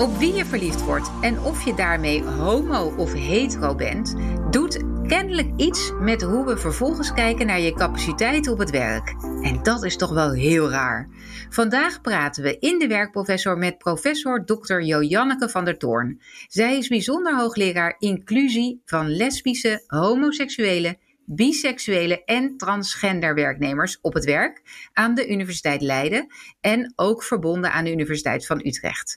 Op wie je verliefd wordt en of je daarmee homo of hetero bent, doet kennelijk iets met hoe we vervolgens kijken naar je capaciteiten op het werk. En dat is toch wel heel raar. Vandaag praten we in de werkprofessor met professor Dr. Joanneke van der Toorn. Zij is bijzonder hoogleraar inclusie van lesbische, homoseksuele biseksuele en transgender werknemers op het werk aan de Universiteit Leiden en ook verbonden aan de Universiteit van Utrecht.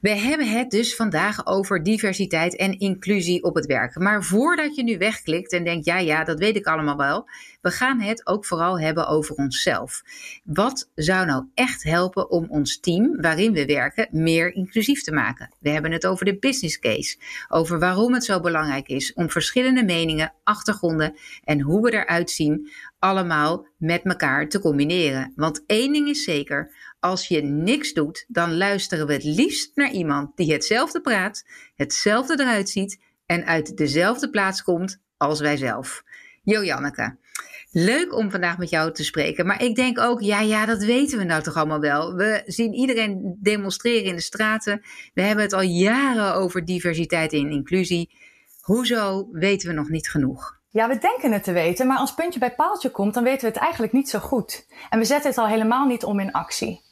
We hebben het dus vandaag over diversiteit en inclusie op het werk. Maar voordat je nu wegklikt en denkt, ja, ja, dat weet ik allemaal wel, we gaan het ook vooral hebben over onszelf. Wat zou nou echt helpen om ons team waarin we werken meer inclusief te maken? We hebben het over de business case, over waarom het zo belangrijk is om verschillende meningen, achtergronden en hoe we eruit zien allemaal met elkaar te combineren. Want één ding is zeker, als je niks doet, dan luisteren we het liefst naar iemand die hetzelfde praat, hetzelfde eruit ziet en uit dezelfde plaats komt als wij zelf. Jo Janneke, leuk om vandaag met jou te spreken. Maar ik denk ook, ja, ja, dat weten we nou toch allemaal wel. We zien iedereen demonstreren in de straten. We hebben het al jaren over diversiteit en inclusie. Hoezo weten we nog niet genoeg? Ja, we denken het te weten, maar als puntje bij paaltje komt, dan weten we het eigenlijk niet zo goed. En we zetten het al helemaal niet om in actie.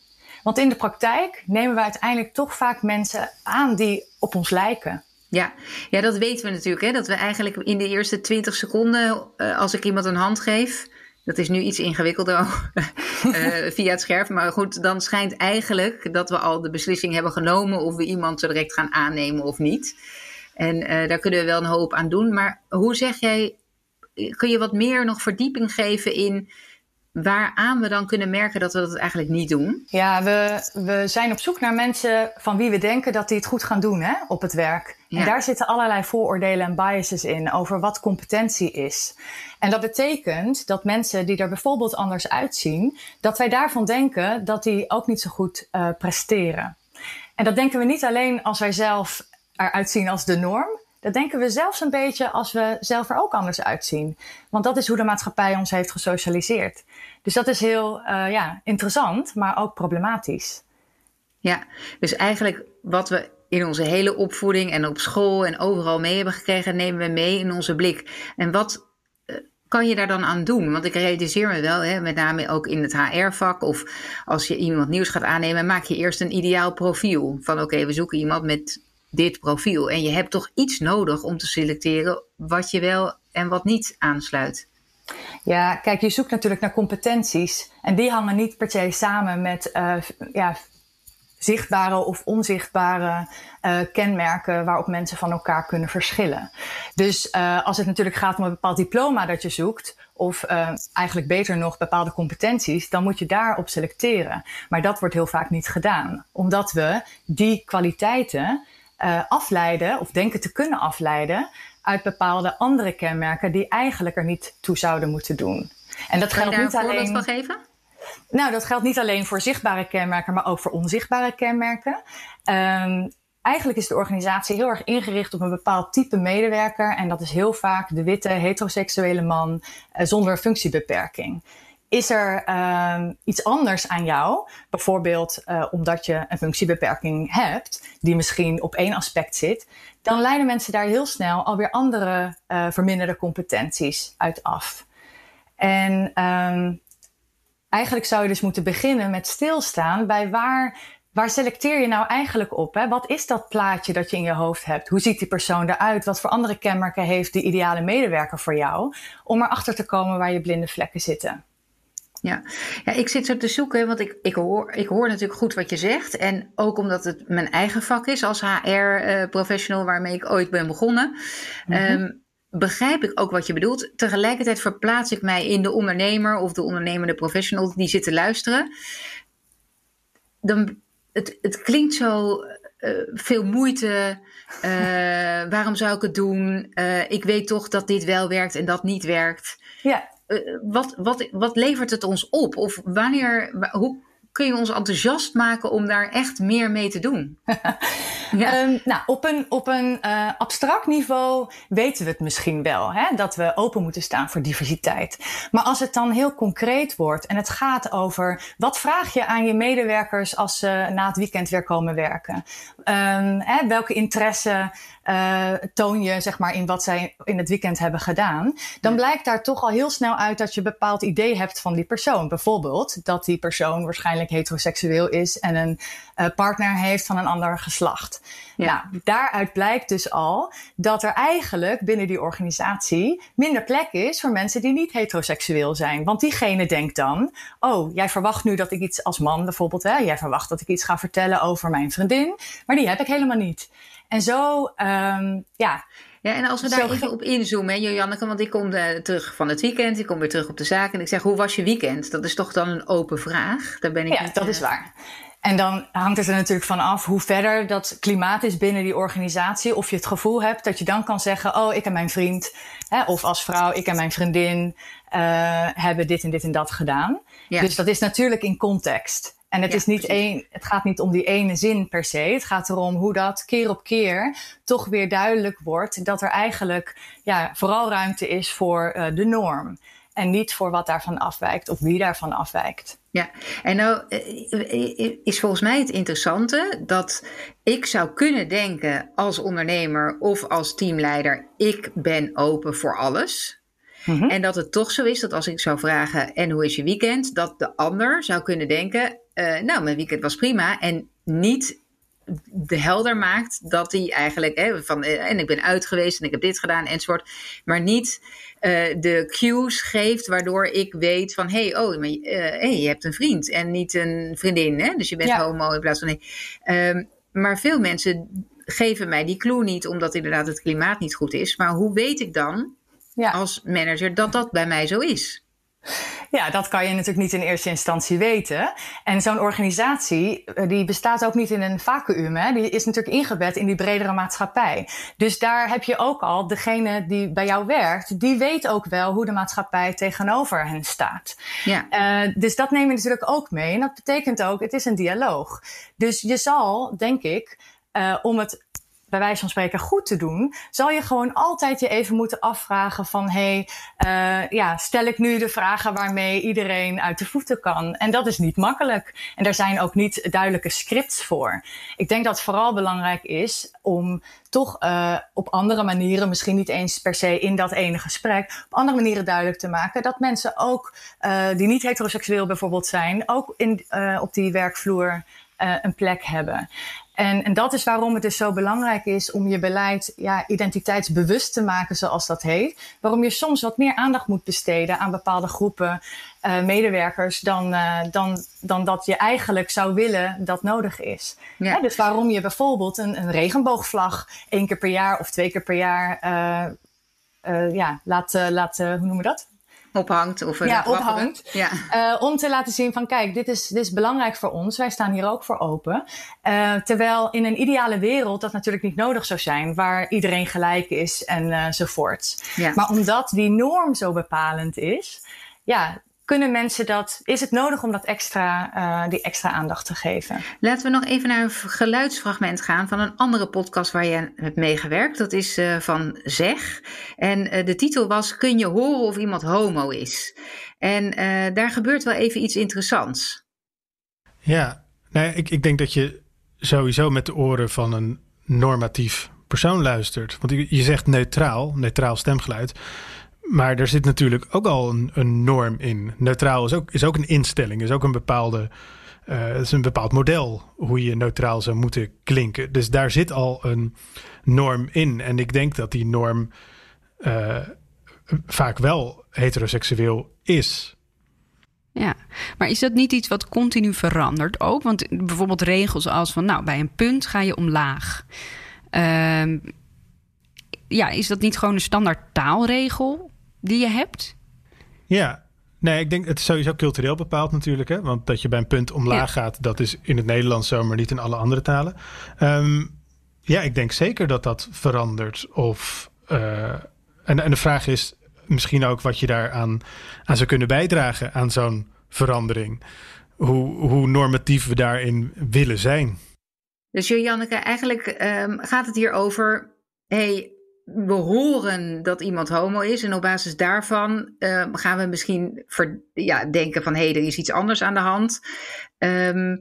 Want in de praktijk nemen we uiteindelijk toch vaak mensen aan die op ons lijken. Ja, ja dat weten we natuurlijk. Hè? Dat we eigenlijk in de eerste 20 seconden, uh, als ik iemand een hand geef, dat is nu iets ingewikkelder uh, via het scherf. Maar goed, dan schijnt eigenlijk dat we al de beslissing hebben genomen of we iemand direct gaan aannemen of niet. En uh, daar kunnen we wel een hoop aan doen. Maar hoe zeg jij, kun je wat meer nog verdieping geven in waaraan we dan kunnen merken dat we dat eigenlijk niet doen? Ja, we, we zijn op zoek naar mensen van wie we denken dat die het goed gaan doen hè, op het werk. En daar zitten allerlei vooroordelen en biases in over wat competentie is. En dat betekent dat mensen die er bijvoorbeeld anders uitzien, dat wij daarvan denken dat die ook niet zo goed uh, presteren. En dat denken we niet alleen als wij zelf eruit zien als de norm, dat denken we zelfs een beetje als we zelf er ook anders uitzien. Want dat is hoe de maatschappij ons heeft gesocialiseerd. Dus dat is heel uh, ja, interessant, maar ook problematisch. Ja, dus eigenlijk wat we in onze hele opvoeding en op school en overal mee hebben gekregen, nemen we mee in onze blik. En wat uh, kan je daar dan aan doen? Want ik realiseer me wel, hè, met name ook in het HR-vak of als je iemand nieuws gaat aannemen, maak je eerst een ideaal profiel. Van oké, we zoeken iemand met dit profiel. En je hebt toch iets nodig om te selecteren wat je wel en wat niet aansluit. Ja, kijk, je zoekt natuurlijk naar competenties. En die hangen niet per se samen met uh, ja, zichtbare of onzichtbare uh, kenmerken waarop mensen van elkaar kunnen verschillen. Dus uh, als het natuurlijk gaat om een bepaald diploma dat je zoekt, of eigenlijk beter nog bepaalde competenties, dan moet je daarop selecteren. Maar dat wordt heel vaak niet gedaan, omdat we die kwaliteiten afleiden of denken te kunnen afleiden uit bepaalde andere kenmerken die eigenlijk er niet toe zouden moeten doen. En dat geldt niet alleen. Van geven? Nou, dat geldt niet alleen voor zichtbare kenmerken, maar ook voor onzichtbare kenmerken. Um, eigenlijk is de organisatie heel erg ingericht op een bepaald type medewerker. En dat is heel vaak de witte heteroseksuele man uh, zonder functiebeperking. Is er um, iets anders aan jou, bijvoorbeeld uh, omdat je een functiebeperking hebt, die misschien op één aspect zit, dan leiden mensen daar heel snel alweer andere uh, verminderde competenties uit af. En um, eigenlijk zou je dus moeten beginnen met stilstaan bij waar, waar selecteer je nou eigenlijk op? Hè? Wat is dat plaatje dat je in je hoofd hebt? Hoe ziet die persoon eruit? Wat voor andere kenmerken heeft de ideale medewerker voor jou? Om erachter te komen waar je blinde vlekken zitten. Ja. ja, ik zit zo te zoeken, want ik, ik, hoor, ik hoor natuurlijk goed wat je zegt. En ook omdat het mijn eigen vak is als HR-professional uh, waarmee ik ooit ben begonnen. Mm -hmm. um, begrijp ik ook wat je bedoelt. Tegelijkertijd verplaats ik mij in de ondernemer of de ondernemende professional die zit te luisteren. Dan, het, het klinkt zo uh, veel moeite. Uh, waarom zou ik het doen? Uh, ik weet toch dat dit wel werkt en dat niet werkt. Ja. Wat, wat, wat levert het ons op? Of wanneer, hoe kun je ons enthousiast maken om daar echt meer mee te doen? ja. Ehm, nou, op een, op een uh, abstract niveau weten we het misschien wel, hè, dat we open moeten staan voor diversiteit. Maar als het dan heel concreet wordt en het gaat over wat vraag je aan je medewerkers als ze na het weekend weer komen werken? Um, hè, welke interesse uh, toon je zeg maar in wat zij in het weekend hebben gedaan, dan blijkt daar toch al heel snel uit dat je een bepaald idee hebt van die persoon. Bijvoorbeeld dat die persoon waarschijnlijk heteroseksueel is en een uh, partner heeft van een ander geslacht. Ja. Nou, daaruit blijkt dus al dat er eigenlijk binnen die organisatie minder plek is voor mensen die niet heteroseksueel zijn. Want diegene denkt dan: Oh, jij verwacht nu dat ik iets als man bijvoorbeeld, hè, jij verwacht dat ik iets ga vertellen over mijn vriendin, maar die heb ik helemaal niet. En zo, um, ja. Ja, en als we daar even op inzoomen, hè, Janneke, want ik kom uh, terug van het weekend, ik kom weer terug op de zaak en ik zeg, hoe was je weekend? Dat is toch dan een open vraag? Daar ben ik ja, dat is eh, waar. En dan hangt het er natuurlijk van af hoe verder dat klimaat is binnen die organisatie. Of je het gevoel hebt dat je dan kan zeggen: Oh, ik en mijn vriend, hè, of als vrouw, ik en mijn vriendin uh, hebben dit en dit en dat gedaan. Ja. Dus dat is natuurlijk in context. En het, is niet één, het gaat niet om die ene zin per se. Het gaat erom hoe dat keer op keer toch weer duidelijk wordt dat er eigenlijk ja, vooral ruimte is voor uh, de norm. En niet voor wat daarvan afwijkt of wie daarvan afwijkt. Ja, en nou eh, eh, is volgens mij het interessante dat ik zou kunnen denken als ondernemer of als teamleider: ik ben open voor alles. Mm -hmm. En dat het toch zo is dat als ik zou vragen: en hoe is je weekend? Dat de ander zou kunnen denken: uh, nou, mijn weekend was prima. En niet de helder maakt dat hij eigenlijk hè, van uh, en ik ben uit geweest en ik heb dit gedaan enzovoort, maar niet uh, de cues geeft waardoor ik weet van hey oh maar, hey, je hebt een vriend en niet een vriendin, hè? dus je bent ja. homo in plaats van nee. Um, maar veel mensen geven mij die clue niet omdat inderdaad het klimaat niet goed is, maar hoe weet ik dan ja. als manager dat dat bij mij zo is? Ja, dat kan je natuurlijk niet in eerste instantie weten. En zo'n organisatie, eh, die bestaat ook niet in een vacuüm. Hè? Die is natuurlijk ingebed in die bredere maatschappij. Dus daar heb je ook al, degene die bij jou werkt, die weet ook wel hoe de maatschappij tegenover hen staat. Ja. Uh, dus dat neem je natuurlijk ook mee. En dat betekent ook, het is een dialoog. Dus je zal, denk ik, uh, om het bij wijze van spreken goed te doen, zal je gewoon altijd je even moeten afvragen van hé, hey, uh, ja, stel ik nu de vragen waarmee iedereen uit de voeten kan? En dat is niet makkelijk. En daar zijn ook niet duidelijke scripts voor. Ik denk dat het vooral belangrijk is om toch uh, op andere manieren, misschien niet eens per se in dat ene gesprek, op andere manieren duidelijk te maken dat mensen ook uh, die niet heteroseksueel bijvoorbeeld zijn, ook in, op die werkvloer een plek hebben. En, en dat is waarom het dus zo belangrijk is om je beleid ja, identiteitsbewust te maken, zoals dat heet. Waarom je soms wat meer aandacht moet besteden aan bepaalde groepen uh, medewerkers dan, uh, dan, dan dat je eigenlijk zou willen dat nodig is. Ja. Ja, dus waarom je bijvoorbeeld een, een regenboogvlag één keer per jaar of twee keer per jaar uh, ja, laat, laat hoe noemen we dat? Ophangt. Of ja, ophangt. Ja. Uh, om te laten zien van kijk, dit is, dit is belangrijk voor ons. Wij staan hier ook voor open. Uh, terwijl in een ideale wereld dat natuurlijk niet nodig zou zijn. Waar iedereen gelijk is en uh, Ja. Maar omdat die norm zo bepalend is. Ja, kunnen mensen dat, is het nodig om dat extra, uh, die extra aandacht te geven? Laten we nog even naar een geluidsfragment gaan van een andere podcast waar je hebt meegewerkt. Dat is uh, van Zeg. En uh, de titel was Kun je horen of iemand homo is? En daar gebeurt wel even iets interessants. Ja, nou, ik, ik denk dat je sowieso met de oren van een normatief persoon luistert. Want je, je zegt neutraal, neutraal stemgeluid. Maar er zit natuurlijk ook al een, een, norm in. Neutraal is ook, is ook een instelling, is ook een bepaalde. Uh, is een bepaald model hoe je neutraal zou moeten klinken. Dus daar zit al een norm in. En ik denk dat die norm uh, vaak wel heteroseksueel is. Ja, maar is dat niet iets wat continu verandert ook? Want bijvoorbeeld regels als van, nou, bij een punt ga je omlaag. Uh, ja, is dat niet gewoon een standaard taalregel? Die je hebt? Ja, nee, ik denk het is sowieso cultureel bepaald natuurlijk. Hè? Want dat je bij een punt omlaag gaat, dat is in het Nederlands zo, maar niet in alle andere talen. Um, ja, ik denk zeker dat dat verandert. Of, uh, en, en de vraag is misschien ook wat je daaraan aan zou kunnen bijdragen aan zo'n verandering. hoe, hoe normatief we daarin willen zijn. Dus Janneke, eigenlijk um, gaat het hier over, hey, we horen dat iemand homo is en op basis daarvan um, gaan we misschien ver, ja, denken van hé, hey, er is iets anders aan de hand. Um,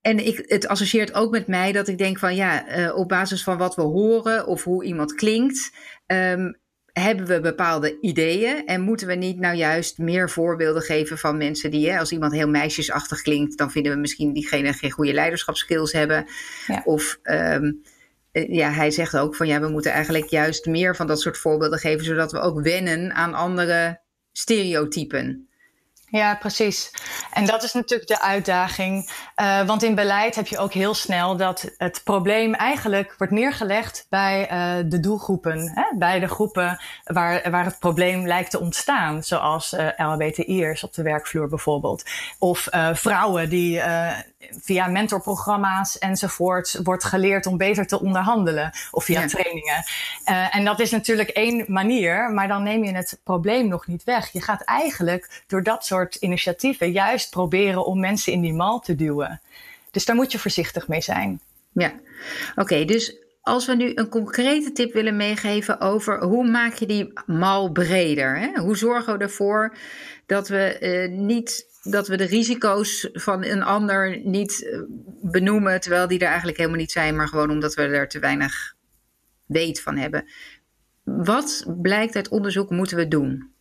en ik, het associeert ook met mij dat ik denk van ja, uh, op basis van wat we horen of hoe iemand klinkt, um, hebben we bepaalde ideeën en moeten we niet nou juist meer voorbeelden geven van mensen die, hè, als iemand heel meisjesachtig klinkt, dan vinden we misschien diegene geen goede leiderschapskills hebben. Ja. Of um, ja, hij zegt ook van ja, we moeten eigenlijk juist meer van dat soort voorbeelden geven, zodat we ook wennen aan andere stereotypen. Ja, precies. En dat is natuurlijk de uitdaging. Uh, want in beleid heb je ook heel snel dat het probleem eigenlijk wordt neergelegd bij uh, de doelgroepen. Hè? Bij de groepen waar, waar het probleem lijkt te ontstaan. Zoals uh, LHBTI'ers op de werkvloer bijvoorbeeld. Of vrouwen die via mentorprogramma's enzovoort wordt geleerd om beter te onderhandelen. Of via ja. trainingen. en dat is natuurlijk één manier, maar dan neem je het probleem nog niet weg. Je gaat eigenlijk door dat soort initiatieven juist proberen om mensen in die mal te duwen. Dus daar moet je voorzichtig mee zijn. Ja, oké. dus als we nu een concrete tip willen meegeven over hoe maak je die mal breder? Hè? Hoe zorgen we ervoor dat we uh, niet dat we de risico's van een ander niet uh, benoemen, terwijl die er eigenlijk helemaal niet zijn, maar gewoon omdat we er te weinig weet van hebben. Wat blijkt uit onderzoek moeten we doen?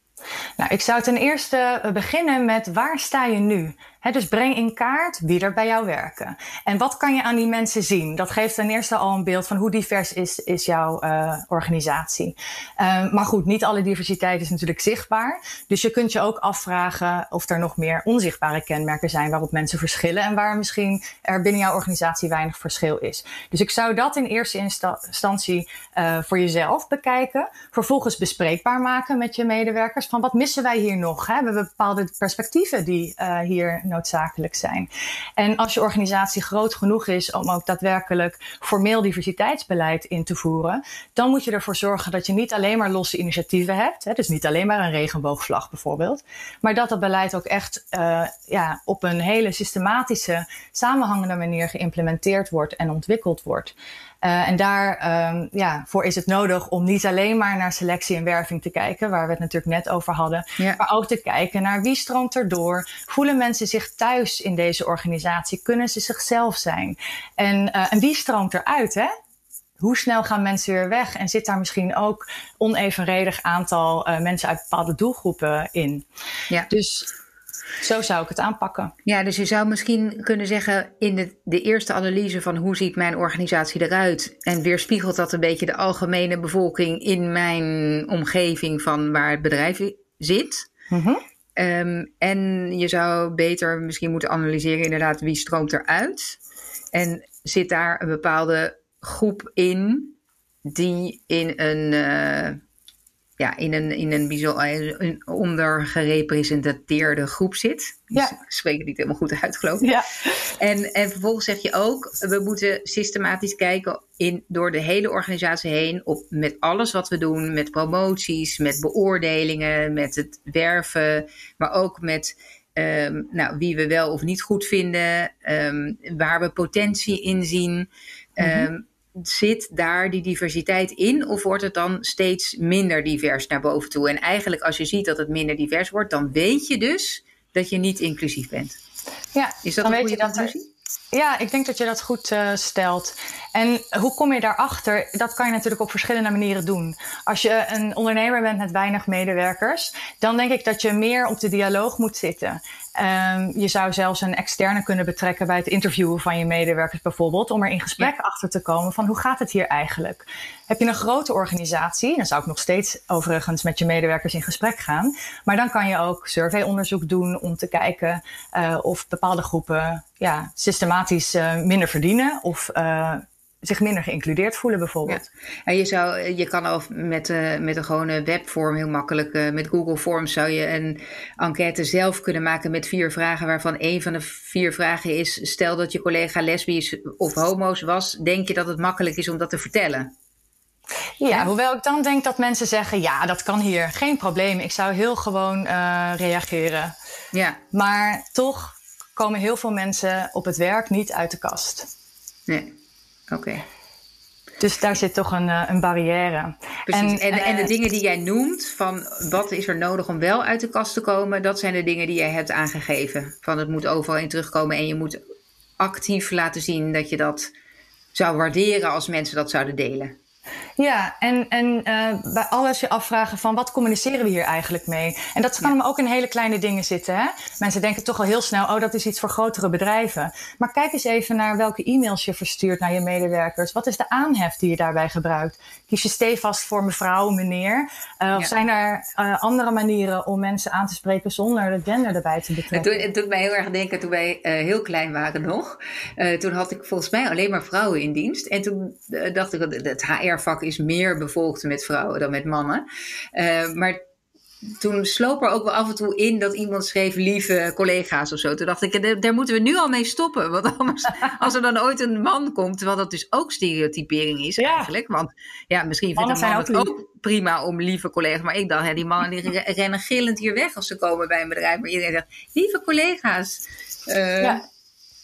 Nou, ik zou ten eerste beginnen met waar sta je nu? Dus breng in kaart wie er bij jou werken. En wat kan je aan die mensen zien? Dat geeft ten eerste al een beeld van hoe divers is, is jouw uh, organisatie. Uh, maar goed, niet alle diversiteit is natuurlijk zichtbaar. Dus je kunt je ook afvragen of er nog meer onzichtbare kenmerken zijn waarop mensen verschillen en waar misschien er binnen jouw organisatie weinig verschil is. Dus ik zou dat in eerste instantie uh, voor jezelf bekijken. Vervolgens bespreekbaar maken met je medewerkers van wat missen wij hier nog? Hebben we bepaalde perspectieven die hier noodzakelijk zijn. En als je organisatie groot genoeg is om ook daadwerkelijk formeel diversiteitsbeleid in te voeren, dan moet je ervoor zorgen dat je niet alleen maar losse initiatieven hebt. Hè, dus niet alleen maar een regenboogvlag bijvoorbeeld. Maar dat dat beleid ook echt uh, ja, op een hele systematische, samenhangende manier geïmplementeerd wordt en ontwikkeld wordt. Uh, en daar um, ja, voor is het nodig om niet alleen maar naar selectie en werving te kijken, waar we het natuurlijk net over hadden, ja. maar ook te kijken naar wie stroomt er door. Voelen mensen zich thuis in deze organisatie? Kunnen ze zichzelf zijn? En, uh, en wie stroomt eruit? Hè? Hoe snel gaan mensen weer weg? En zit daar misschien ook onevenredig aantal uh, mensen uit bepaalde doelgroepen in? Ja. Dus zo zou ik het aanpakken. Ja, dus je zou misschien kunnen zeggen in de, de eerste analyse van hoe ziet mijn organisatie eruit en weerspiegelt dat een beetje de algemene bevolking in mijn omgeving van waar het bedrijf zit. Mm-hmm. Um, en je zou beter misschien moeten analyseren inderdaad wie stroomt eruit en zit daar een bepaalde groep in die in een uh, ja, in een, in een, bijzonder, een ondergerepresenteerde groep zit. Ja. Ik spreek het niet helemaal goed uit, geloof ik. Ja. En, en vervolgens zeg je ook, we moeten systematisch kijken in, door de hele organisatie heen op, met alles wat we doen, met promoties, met beoordelingen, met het werven, maar ook met um, nou, wie we wel of niet goed vinden, um, waar we potentie in zien. Mm -hmm zit daar die diversiteit in of wordt het dan steeds minder divers naar boven toe? En eigenlijk als je ziet dat het minder divers wordt, dan weet je dus dat je niet inclusief bent. Ja, is dat een goede conclusie? Ja, ik denk dat je dat goed uh, stelt. En hoe kom je daarachter? Dat kan je natuurlijk op verschillende manieren doen. Als je een ondernemer bent met weinig medewerkers, dan denk ik dat je meer op de dialoog moet zitten. Um, je zou zelfs een externe kunnen betrekken bij het interviewen van je medewerkers bijvoorbeeld, om er in gesprek ja. achter te komen van hoe gaat het hier eigenlijk? Heb je een grote organisatie, dan zou ik nog steeds overigens met je medewerkers in gesprek gaan, maar dan kan je ook surveyonderzoek doen om te kijken uh, of bepaalde groepen ja, systematisch uh, minder verdienen of uh, zich minder geïncludeerd voelen bijvoorbeeld. Ja. En je, zou, je kan al met, uh, met een gewone webvorm heel makkelijk, uh, met Google Forms zou je een enquête zelf kunnen maken met vier vragen, waarvan één van de vier vragen is, stel dat je collega lesbisch of homo's was, denk je dat het makkelijk is om dat te vertellen? Ja, ja, hoewel ik dan denk dat mensen zeggen, ja, dat kan hier, geen probleem. Ik zou heel gewoon uh, reageren. Ja. Maar toch komen heel veel mensen op het werk niet uit de kast. Nee, oké. Dus daar zit toch een, eh, een barrière. Precies. En, en, en, de eh, dingen die jij noemt, van wat is er nodig om wel uit de kast te komen, dat zijn de dingen die jij hebt aangegeven. Van het moet overal in terugkomen en je moet actief laten zien dat je dat zou waarderen als mensen dat zouden delen. Ja, en, en uh, bij alles je afvragen van wat communiceren we hier eigenlijk mee? En dat kan ja. ook in hele kleine dingen zitten. Hè? Mensen denken toch al heel snel, oh dat is iets voor grotere bedrijven. Maar kijk eens even naar welke e-mails je verstuurt naar je medewerkers. Wat is de aanhef die je daarbij gebruikt? Kies je stevast voor mevrouw, meneer? Uh, Of zijn er uh, andere manieren om mensen aan te spreken zonder de gender erbij te betrekken? Het doet, het doet mij heel erg denken toen wij heel klein waren nog. toen had ik volgens mij alleen maar vrouwen in dienst. En toen dacht ik, het HR-vak is meer bevolkt met vrouwen dan met mannen. Uh, maar toen sloop er ook wel af en toe in dat iemand schreef lieve collega's of zo. Toen dacht ik, daar moeten we nu al mee stoppen. Want anders, als er dan ooit een man komt, terwijl dat dus ook stereotypering is ja. eigenlijk. Want ja, misschien vindt een man het ook prima om lieve collega's. Maar ik dacht, hè, die mannen die rennen gillend hier weg als ze komen bij een bedrijf. Maar iedereen zegt, lieve collega's. Uh, ja.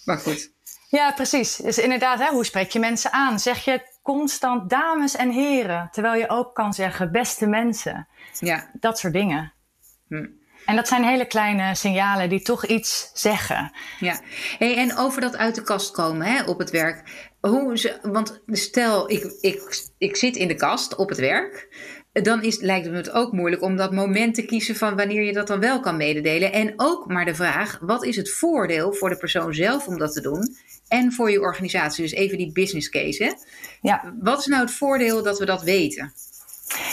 Maar goed. Ja, precies. Dus inderdaad, hè, hoe spreek je mensen aan? Zeg je constant dames en heren, terwijl je ook kan zeggen beste mensen. Ja. Dat soort dingen. Hm. En dat zijn hele kleine signalen die toch iets zeggen. Ja, hey, en over dat uit de kast komen hè, op het werk. Hoe ze, want stel, ik, ik, ik zit in de kast op het werk dan is, lijkt het me ook moeilijk om dat moment te kiezen van wanneer je dat dan wel kan mededelen. En ook maar de vraag: wat is het voordeel voor de persoon zelf om dat te doen? En voor je organisatie. Dus even die business case. Hè? Ja. Wat is nou het voordeel dat we dat weten?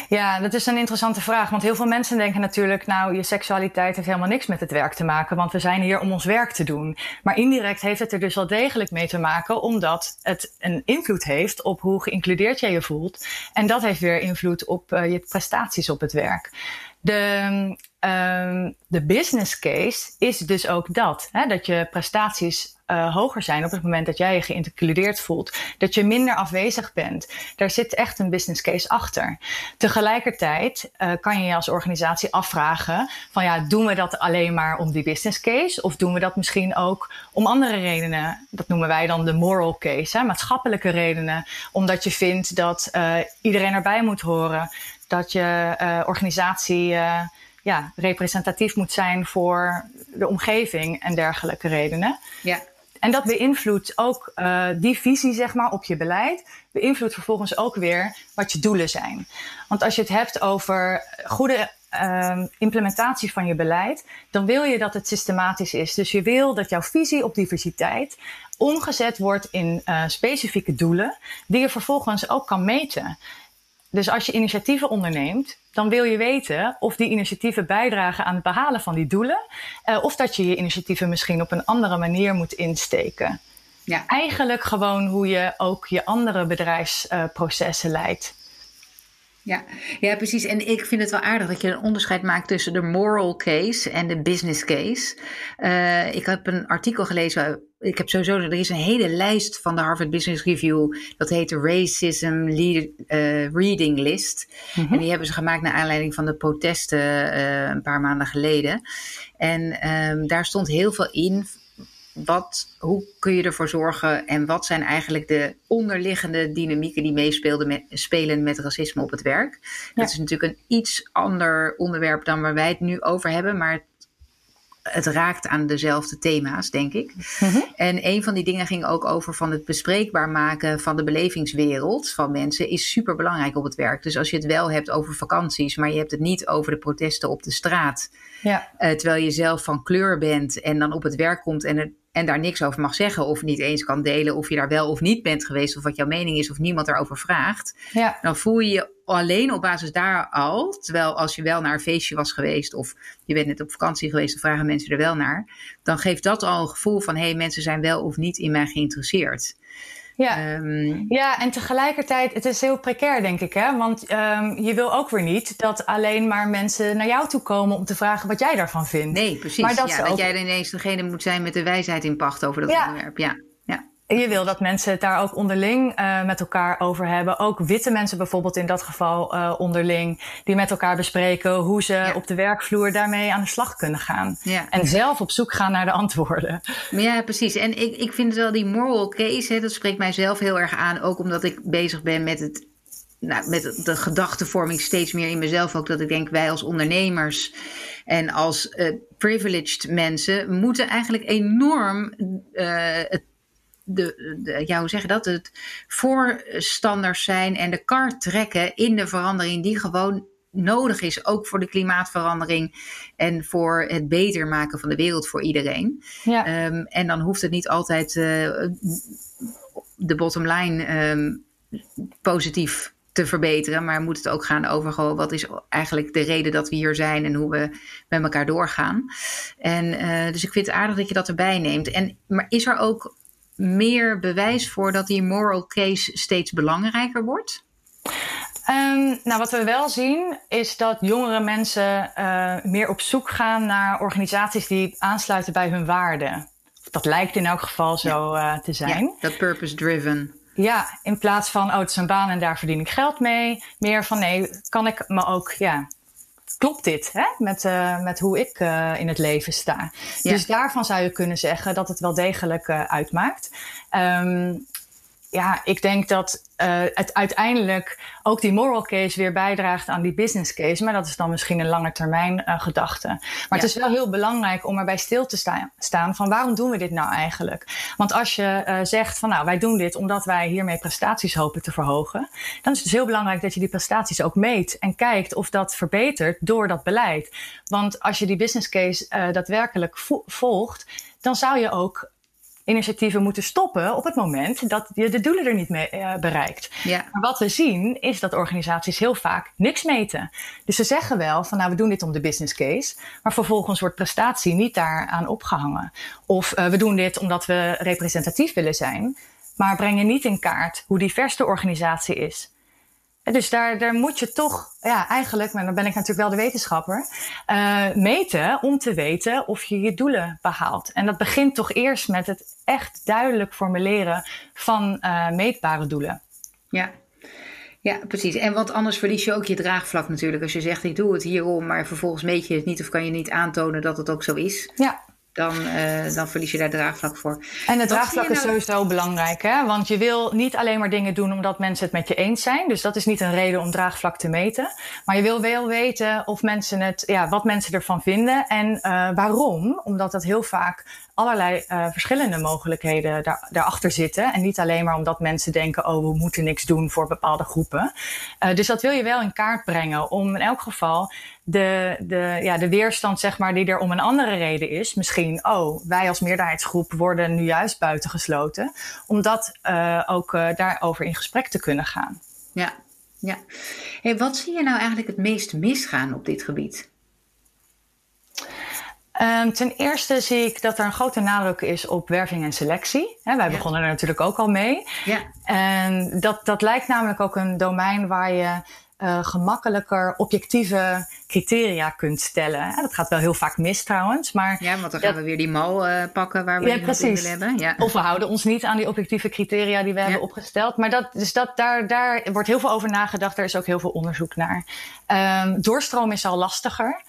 Ja, dat is een interessante vraag. Want heel veel mensen denken natuurlijk, nou, je seksualiteit heeft helemaal niks met het werk te maken, want we zijn hier om ons werk te doen. Maar indirect heeft het er dus wel degelijk mee te maken, omdat het een invloed heeft op hoe geïncludeerd jij je voelt. En dat heeft weer invloed op uh, je prestaties op het werk. De, um, de business case is dus ook dat. Hè, dat je prestaties uh, hoger zijn op het moment dat jij je geïncludeerd voelt. Dat je minder afwezig bent. Daar zit echt een business case achter. Tegelijkertijd uh, kan je je als organisatie afvragen: van ja, doen we dat alleen maar om die business case? Of doen we dat misschien ook om andere redenen? Dat noemen wij dan de moral case, maatschappelijke redenen. Omdat je vindt dat uh, iedereen erbij moet horen. Dat je organisatie ja, representatief moet zijn voor de omgeving en dergelijke redenen. Ja. En dat beïnvloedt ook uh, die visie, zeg maar, op je beleid. Beïnvloedt vervolgens ook weer wat je doelen zijn. Want als je het hebt over goede uh, implementatie van je beleid, dan wil je dat het systematisch is. Dus je wil dat jouw visie op diversiteit omgezet wordt in uh, specifieke doelen, die je vervolgens ook kan meten. Dus als je initiatieven onderneemt, dan wil je weten of die initiatieven bijdragen aan het behalen van die doelen. Uh, of dat je je initiatieven misschien op een andere manier moet insteken. Ja. Eigenlijk gewoon hoe je ook je andere bedrijfsprocessen leidt. Ja. ja, precies. En ik vind het wel aardig dat je een onderscheid maakt tussen de moral case en de business case. Uh, ik heb een artikel gelezen. Ik heb sowieso, er is een hele lijst van de Harvard Business Review. Dat heet de Racism Lead, uh, Reading List. Mm -hmm. En die hebben ze gemaakt naar aanleiding van de protesten uh, een paar maanden geleden. En um, daar stond heel veel in wat, hoe kun je ervoor zorgen en wat zijn eigenlijk de onderliggende dynamieken die meespelen met, spelen met racisme op het werk? Dat is natuurlijk een iets ander onderwerp dan waar wij het nu over hebben, maar het, het raakt aan dezelfde thema's, denk ik. Mm-hmm. En een van die dingen ging ook over van het bespreekbaar maken van de belevingswereld van mensen is super belangrijk op het werk. Dus als je het wel hebt over vakanties, maar je hebt het niet over de protesten op de straat. Ja. Uh, terwijl je zelf van kleur bent en dan op het werk komt en het en daar niks over mag zeggen of niet eens kan delen of je daar wel of niet bent geweest of wat jouw mening is of niemand daarover vraagt, ja. dan voel je je alleen op basis daar al, terwijl als je wel naar een feestje was geweest of je bent net op vakantie geweest, dan vragen mensen er wel naar, dan geeft dat al een gevoel van hé, hey, mensen zijn wel of niet in mij geïnteresseerd. Ja. Um, ja, en tegelijkertijd, het is heel precair, denk ik. Hè? Want um, je wil ook weer niet dat alleen maar mensen naar jou toe komen om te vragen wat jij daarvan vindt. Nee, precies. Maar dat, ja, dat jij ineens degene moet zijn met de wijsheid in pacht over dat ja. onderwerp. Ja. Je wil dat mensen het daar ook onderling uh, met elkaar over hebben. Ook witte mensen bijvoorbeeld in dat geval uh, onderling. Die met elkaar bespreken hoe ze ja. op de werkvloer daarmee aan de slag kunnen gaan. Ja. En zelf op zoek gaan naar de antwoorden. Ja, precies. En ik, ik vind wel die moral case, hè, dat spreekt mij zelf heel erg aan. Ook omdat ik bezig ben met het nou, met de gedachtevorming steeds meer in mezelf ook. Dat ik denk, wij als ondernemers en als uh, privileged mensen moeten eigenlijk enorm uh, het de, de, ja, hoe zeg je dat? Het voorstanders zijn en de kar trekken in de verandering die gewoon nodig is, ook voor de klimaatverandering en voor het beter maken van de wereld voor iedereen. Ja. Um, en dan hoeft het niet altijd uh, de bottom line um, positief te verbeteren, maar moet het ook gaan over gewoon wat is eigenlijk de reden dat we hier zijn en hoe we met elkaar doorgaan. En uh, dus ik vind het aardig dat je dat erbij neemt. En maar is er ook meer bewijs voor dat die moral case steeds belangrijker wordt? Um, nou, wat we wel zien is dat jongere mensen uh, meer op zoek gaan naar organisaties die aansluiten bij hun waarden. Dat lijkt in elk geval zo uh, te zijn. Ja, dat purpose-driven. Ja, in plaats van, oh, het is een baan en daar verdien ik geld mee. Meer van, nee, kan ik me ook ja, klopt dit hè? Met, uh, met hoe ik uh, in het leven sta? Ja. Dus daarvan zou je kunnen zeggen dat het wel degelijk uh, uitmaakt. Um, ja, ik denk dat uh, het uiteindelijk ook die moral case weer bijdraagt aan die business case. Maar dat is dan misschien een lange termijn uh, gedachte. Maar ja. het is wel heel belangrijk om erbij stil te sta staan van waarom doen we dit nou eigenlijk? Want als je uh, zegt van nou wij doen dit omdat wij hiermee prestaties hopen te verhogen. Dan is het dus heel belangrijk dat je die prestaties ook meet. En kijkt of dat verbetert door dat beleid. Want als je die business case daadwerkelijk vo volgt. Dan zou je ook initiatieven moeten stoppen op het moment dat je de doelen er niet mee uh, bereikt. Ja. Maar wat we zien is dat organisaties heel vaak niks meten. Dus ze zeggen wel van nou we doen dit om de business case, maar vervolgens wordt prestatie niet daaraan opgehangen. Of uh, we doen dit omdat we representatief willen zijn, maar brengen niet in kaart hoe divers de organisatie is. Dus daar, daar moet je toch, ja, eigenlijk, maar dan ben ik natuurlijk wel de wetenschapper, uh, meten om te weten of je je doelen behaalt. En dat begint toch eerst met het echt duidelijk formuleren van uh, meetbare doelen. Ja. Ja, precies. En want anders verlies je ook je draagvlak natuurlijk. Als je zegt, ik doe het hierom, maar vervolgens meet je het niet of kan je niet aantonen dat het ook zo is. Ja dan, uh, dan verlies je daar draagvlak voor. En het draagvlak is nou... sowieso belangrijk, hè? Want je wil niet alleen maar dingen doen omdat mensen het met je eens zijn. Dus dat is niet een reden om draagvlak te meten. Maar je wil wel weten of mensen het, ja, wat mensen ervan vinden en uh, waarom. Omdat dat heel vaak allerlei uh, verschillende mogelijkheden daar, daarachter zitten. En niet alleen maar omdat mensen denken, oh, we moeten niks doen voor bepaalde groepen. Uh, dus dat wil je wel in kaart brengen om in elk geval de, de, ja, de weerstand, zeg maar, die er om een andere reden is. Misschien, oh, wij als meerderheidsgroep worden nu juist buitengesloten. Om dat uh, ook daarover in gesprek te kunnen gaan. Ja, ja. Hey, wat zie je nou eigenlijk het meest misgaan op dit gebied? Um, ten eerste zie ik dat er een grote nadruk is op werving en selectie. He, wij ja. begonnen er natuurlijk ook al mee. Ja. En dat, dat lijkt namelijk ook een domein waar je uh, gemakkelijker objectieve criteria kunt stellen. Ja, dat gaat wel heel vaak mis trouwens. Maar ja, want dan gaan we weer die mal uh, pakken waar we ja, precies. in willen hebben. Ja. Of we houden ons niet aan die objectieve criteria die we hebben opgesteld. Maar dat, dus dat, daar, daar wordt heel veel over nagedacht. Er is ook heel veel onderzoek naar. Um, doorstroom is al lastiger.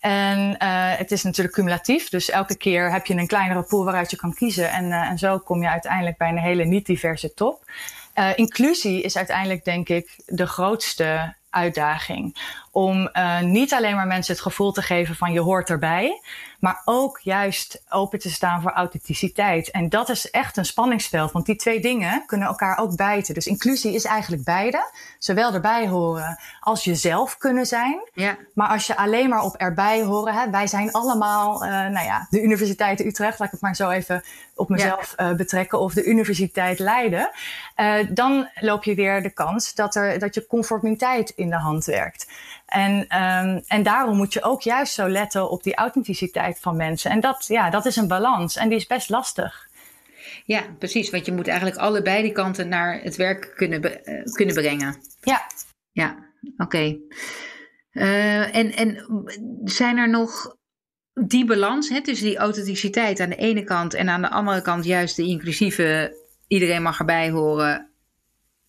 En uh, het is natuurlijk cumulatief. Dus elke keer heb je een kleinere pool waaruit je kan kiezen. En, uh, en zo kom je uiteindelijk bij een hele niet diverse top. Uh, inclusie is uiteindelijk, denk ik, de grootste uitdaging. Om niet alleen maar mensen het gevoel te geven van je hoort erbij. Maar ook juist open te staan voor authenticiteit. En dat is echt een spanningsveld. Want die twee dingen kunnen elkaar ook bijten. Dus inclusie is eigenlijk beide. Zowel erbij horen als jezelf kunnen zijn. Ja. Maar als je alleen maar op erbij horen. Hè, wij zijn allemaal, uh, nou ja, de Universiteit Utrecht. Laat ik het maar zo even op mezelf ja. uh, betrekken. Of de Universiteit Leiden. Uh, dan loop je weer de kans dat, er, dat je conformiteit in de hand werkt. En, um, en daarom moet je ook juist zo letten op die authenticiteit van mensen. En dat, ja, dat is een balans en die is best lastig. Ja, precies. Want je moet eigenlijk allebei die kanten naar het werk kunnen, uh, kunnen brengen. Ja. Ja, oké. Okay. Uh, en, en zijn er nog die balans hè, tussen die authenticiteit aan de ene kant en aan de andere kant juist de inclusieve iedereen mag erbij horen.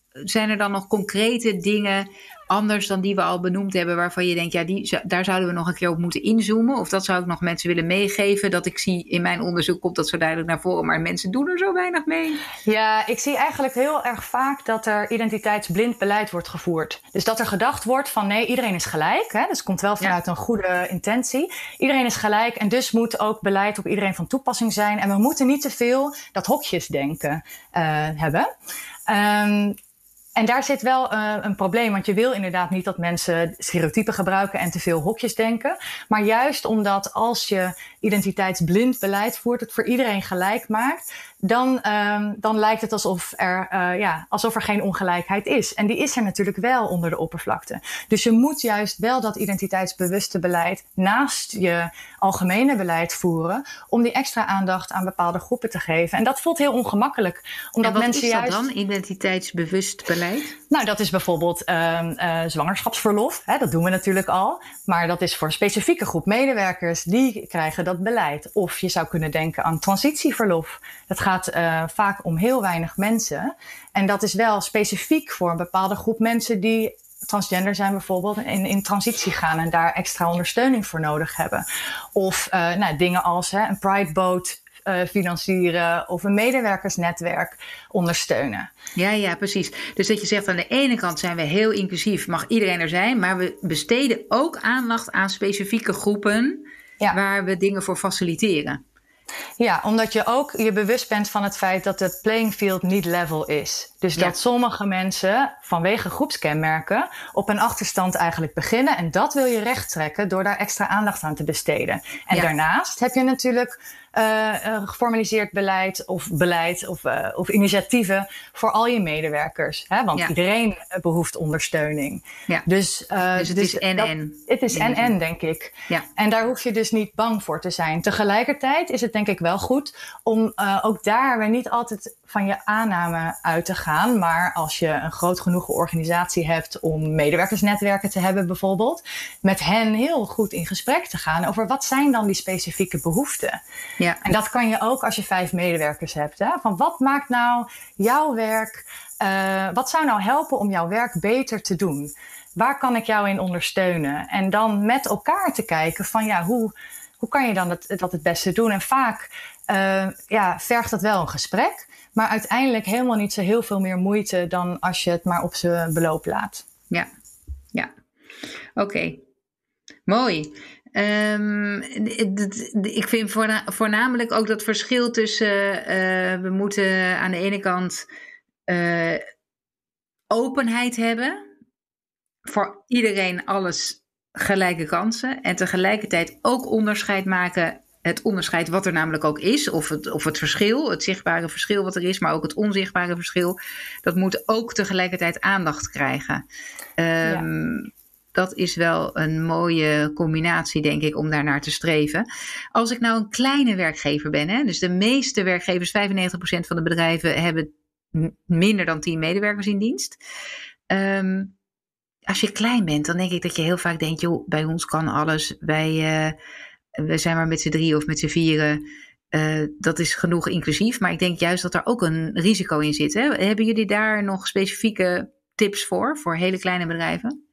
Zijn er dan nog concrete dingen anders dan die we al benoemd hebben, waarvan je denkt, ja, die, daar zouden we nog een keer op moeten inzoomen? Of dat zou ik nog mensen willen meegeven? Dat ik zie in mijn onderzoek komt dat zo duidelijk naar voren, maar mensen doen er zo weinig mee. Ja, ik zie eigenlijk heel erg vaak dat er identiteitsblind beleid wordt gevoerd. Dus dat er gedacht wordt van nee, iedereen is gelijk. Hè? Dus het komt wel vanuit een goede intentie. Iedereen is gelijk en dus moet ook beleid op iedereen van toepassing zijn. En we moeten niet te veel dat hokjesdenken uh, hebben. Um, en daar zit wel uh, een probleem, want je wil inderdaad niet dat mensen stereotypen gebruiken en te veel hokjes denken. Maar juist omdat als je identiteitsblind beleid voert, het voor iedereen gelijk maakt, dan, um, dan lijkt het alsof er, uh, ja, alsof er geen ongelijkheid is. En die is er natuurlijk wel onder de oppervlakte. Dus je moet juist wel dat identiteitsbewuste beleid naast je algemene beleid voeren, om die extra aandacht aan bepaalde groepen te geven. En dat voelt heel ongemakkelijk. Omdat wat mensen is dat juist... dan, identiteitsbewust beleid? Nou, dat is bijvoorbeeld uh, uh, zwangerschapsverlof. Hè, dat doen we natuurlijk al. Maar dat is voor een specifieke groep medewerkers, die krijgen dat beleid. Of je zou kunnen denken aan transitieverlof. Dat gaat uh, vaak om heel weinig mensen. En dat is wel specifiek voor een bepaalde groep mensen die transgender zijn bijvoorbeeld in, in transitie gaan en daar extra ondersteuning voor nodig hebben. Of uh, nou, dingen als hè, een Pride boat uh, financieren of een medewerkersnetwerk ondersteunen. Ja, ja, precies. Dus dat je zegt aan de ene kant zijn we heel inclusief, mag iedereen er zijn, maar we besteden ook aandacht aan specifieke groepen ja. waar we dingen voor faciliteren. Ja, omdat je ook je bewust bent van het feit dat het playing field niet level is. Dus dat sommige mensen vanwege groepskenmerken op een achterstand eigenlijk beginnen. En dat wil je recht trekken door daar extra aandacht aan te besteden. En daarnaast heb je natuurlijk uh, geformaliseerd beleid of beleid of, uh, of initiatieven voor al je medewerkers. Hè? Want iedereen behoeft ondersteuning. Ja. Dus, uh, dus het dus is en-en. Het is en-en, denk ik. Ja. En daar hoef je dus niet bang voor te zijn. Tegelijkertijd is het denk ik wel goed om ook daar weer niet altijd van je aanname uit te gaan. Maar als je een groot genoeg organisatie hebt om medewerkersnetwerken te hebben bijvoorbeeld, met hen heel goed in gesprek te gaan over wat zijn dan die specifieke behoeften. Ja. En dat kan je ook als je vijf medewerkers hebt. Hè? Van wat maakt nou jouw werk, uh, wat zou nou helpen om jouw werk beter te doen? Waar kan ik jou in ondersteunen? En dan met elkaar te kijken van ja, hoe, hoe kan je dan dat, dat het beste doen? En vaak uh, ja, vergt dat wel een gesprek. Maar uiteindelijk helemaal niet zo heel veel meer moeite dan als je het maar op zijn beloop laat. Ja, ja. Oké. Mooi. Um, ik vind voornamelijk ook dat verschil tussen uh, we moeten aan de ene kant uh, openheid hebben. Voor iedereen alles gelijke kansen. En tegelijkertijd ook onderscheid maken het onderscheid wat er namelijk ook is, of het, of het verschil, het zichtbare verschil wat er is, maar ook het onzichtbare verschil, dat moet ook tegelijkertijd aandacht krijgen. Um, Dat is wel een mooie combinatie, denk ik, om daar naar te streven. Als ik nou een kleine werkgever ben, hè, dus de meeste werkgevers, 95% van de bedrijven, hebben minder dan 10 medewerkers in dienst. Um, als je klein bent, dan denk ik dat je heel vaak denkt, joh, bij ons kan alles. Wij, uh, we zijn maar met z'n drie of met z'n vieren. Uh, dat is genoeg inclusief. Maar ik denk juist dat er ook een risico in zit. Hè? Hebben jullie daar nog specifieke tips voor, voor hele kleine bedrijven?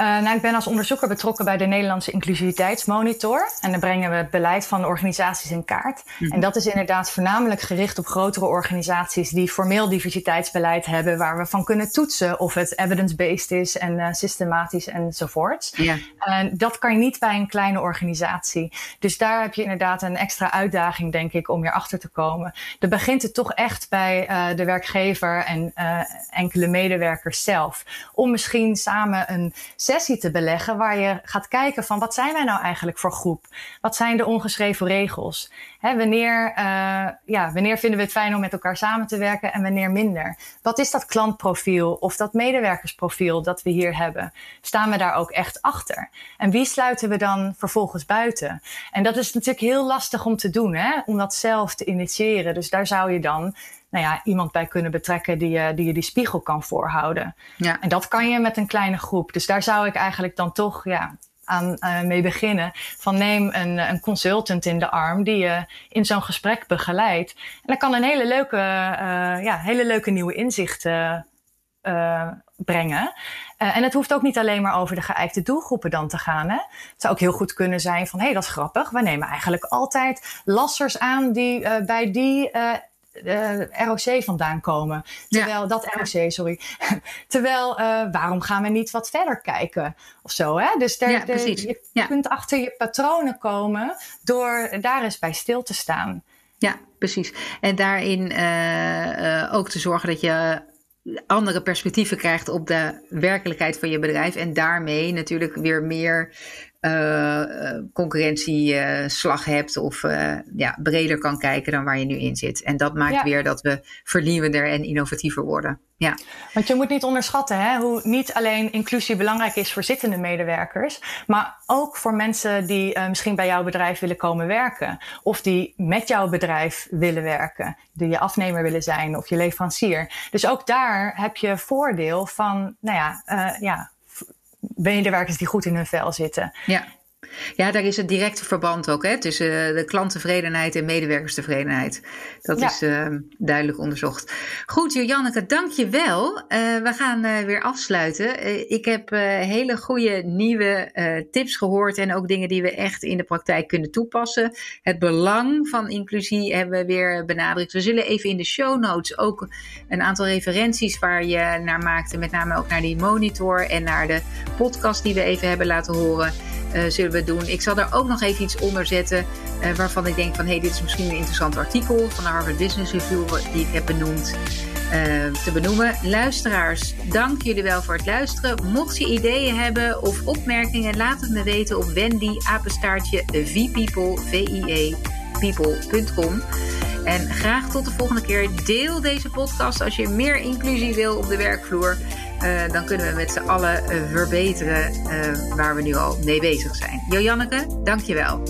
Uh, nou, ik ben als onderzoeker betrokken bij de Nederlandse Inclusiviteitsmonitor. En dan brengen we het beleid van organisaties in kaart. Mhm. En dat is inderdaad voornamelijk gericht op grotere organisaties die formeel diversiteitsbeleid hebben, waar we van kunnen toetsen of het evidence-based is en uh, systematisch enzovoort. Ja. Uh, dat kan je niet bij een kleine organisatie. Dus daar heb je inderdaad een extra uitdaging, denk ik, om achter te komen. Dan begint het toch echt bij uh, de werkgever en enkele medewerkers zelf. Om misschien samen een sessie te beleggen waar je gaat kijken van wat zijn wij nou eigenlijk voor groep? Wat zijn de ongeschreven regels? Hè, wanneer, uh, ja, wanneer vinden we het fijn om met elkaar samen te werken en wanneer minder? Wat is dat klantprofiel of dat medewerkersprofiel dat we hier hebben? Staan we daar ook echt achter? En wie sluiten we dan vervolgens buiten? En dat is natuurlijk heel lastig om te doen, hè? om dat zelf te initiëren. Dus daar zou je dan nou ja, iemand bij kunnen betrekken die je, die je die spiegel kan voorhouden. Ja. En dat kan je met een kleine groep. Dus daar zou ik eigenlijk dan toch ja, aan mee beginnen. Van neem een, een consultant in de arm die je in zo'n gesprek begeleidt. En dat kan een hele leuke, ja, hele leuke nieuwe inzichten brengen. Uh, en het hoeft ook niet alleen maar over de geëikte doelgroepen dan te gaan. Hè? Het zou ook heel goed kunnen zijn van, hé, hey, dat is grappig. We nemen eigenlijk altijd lassers aan die uh, bij die uh, ROC vandaan komen. Terwijl, ja. dat ROC, sorry. Terwijl, waarom gaan we niet wat verder kijken? Of zo, hè? Dus daar, ja, precies. je ja. kunt achter je patronen komen door daar eens bij stil te staan. Ja, precies. En daarin ook te zorgen dat je andere perspectieven krijgt op de werkelijkheid van je bedrijf. En daarmee natuurlijk weer meer concurrentieslag uh, hebt of ja, breder kan kijken dan waar je nu in zit. En dat maakt ja. weer dat we vernieuwender en innovatiever worden. Ja. Want je moet niet onderschatten hè, hoe niet alleen inclusie belangrijk is voor zittende medewerkers, maar ook voor mensen die misschien bij jouw bedrijf willen komen werken. Of die met jouw bedrijf willen werken. Die je afnemer willen zijn of je leverancier. Dus ook daar heb je voordeel van, nou ja, ja medewerkers die goed in hun vel zitten. Ja. Ja, daar is het directe verband ook hè, tussen de klanttevredenheid en medewerkerstevredenheid. Dat ja. is uh, duidelijk onderzocht. Goed, Janneke, dank je wel. Uh, we gaan uh, weer afsluiten. ik heb hele goede nieuwe tips gehoord en ook dingen die we echt in de praktijk kunnen toepassen. Het belang van inclusie hebben we weer benadrukt. We zullen even in de show notes ook een aantal referenties waar je naar maakte, met name ook naar die monitor en naar de podcast die we even hebben laten horen uh, zullen we doen. Ik zal daar ook nog even iets onder zetten uh, waarvan ik denk van hé, hey, dit is misschien een interessant artikel van de Harvard Business Review die ik heb benoemd. Uh, te benoemen. Luisteraars, dank jullie wel voor het luisteren. Mocht je ideeën hebben of opmerkingen, laat het me weten op Wendy apenstaartje. En graag tot de volgende keer. Deel deze podcast als je meer inclusie wil op de werkvloer. Uh, dan kunnen we met z'n allen uh, verbeteren uh, waar we nu al mee bezig zijn. Jo Janneke, dankjewel.